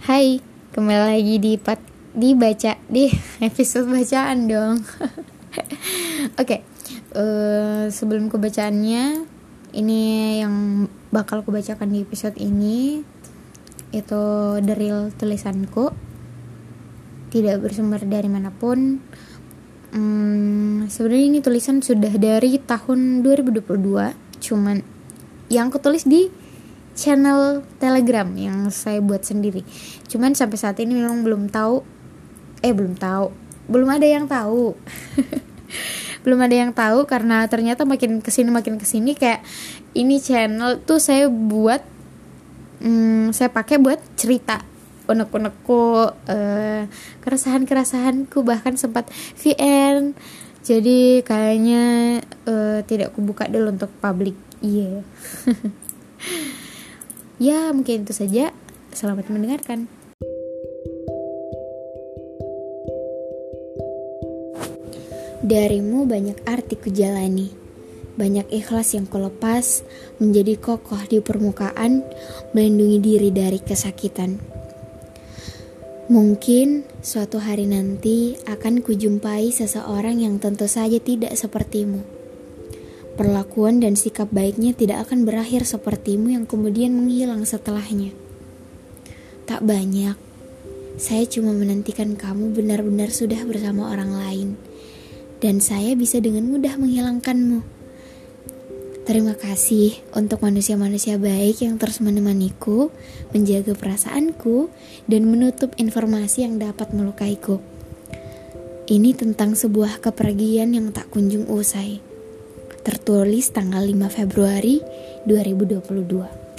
Hai, kembali lagi di pat dibaca di episode bacaan dong. Oke, okay, uh, eh, sebelum kebacaannya, ini yang bakal kubacakan di episode ini itu deril tulisanku, tidak bersumber dari mana pun. Hmm, sebenarnya ini tulisan sudah dari tahun 2022, cuman yang kutulis di channel Telegram yang saya buat sendiri. Cuman sampai saat ini memang belum tahu eh belum tahu. Belum ada yang tahu. belum ada yang tahu karena ternyata makin ke sini makin ke sini kayak ini channel tuh saya buat hmm, saya pakai buat cerita unek-unekku uh, keresahan-keresahanku bahkan sempat VN jadi kayaknya uh, tidak kubuka dulu untuk publik iya yeah. Ya, mungkin itu saja. Selamat mendengarkan. Darimu banyak arti kujalani, banyak ikhlas yang kulepas, menjadi kokoh di permukaan, melindungi diri dari kesakitan. Mungkin suatu hari nanti akan kujumpai seseorang yang tentu saja tidak sepertimu Perlakuan dan sikap baiknya tidak akan berakhir sepertimu yang kemudian menghilang setelahnya. Tak banyak, saya cuma menantikan kamu benar-benar sudah bersama orang lain, dan saya bisa dengan mudah menghilangkanmu. Terima kasih untuk manusia-manusia baik yang terus menemaniku, menjaga perasaanku, dan menutup informasi yang dapat melukaiku. Ini tentang sebuah kepergian yang tak kunjung usai tertulis tanggal 5 Februari 2022.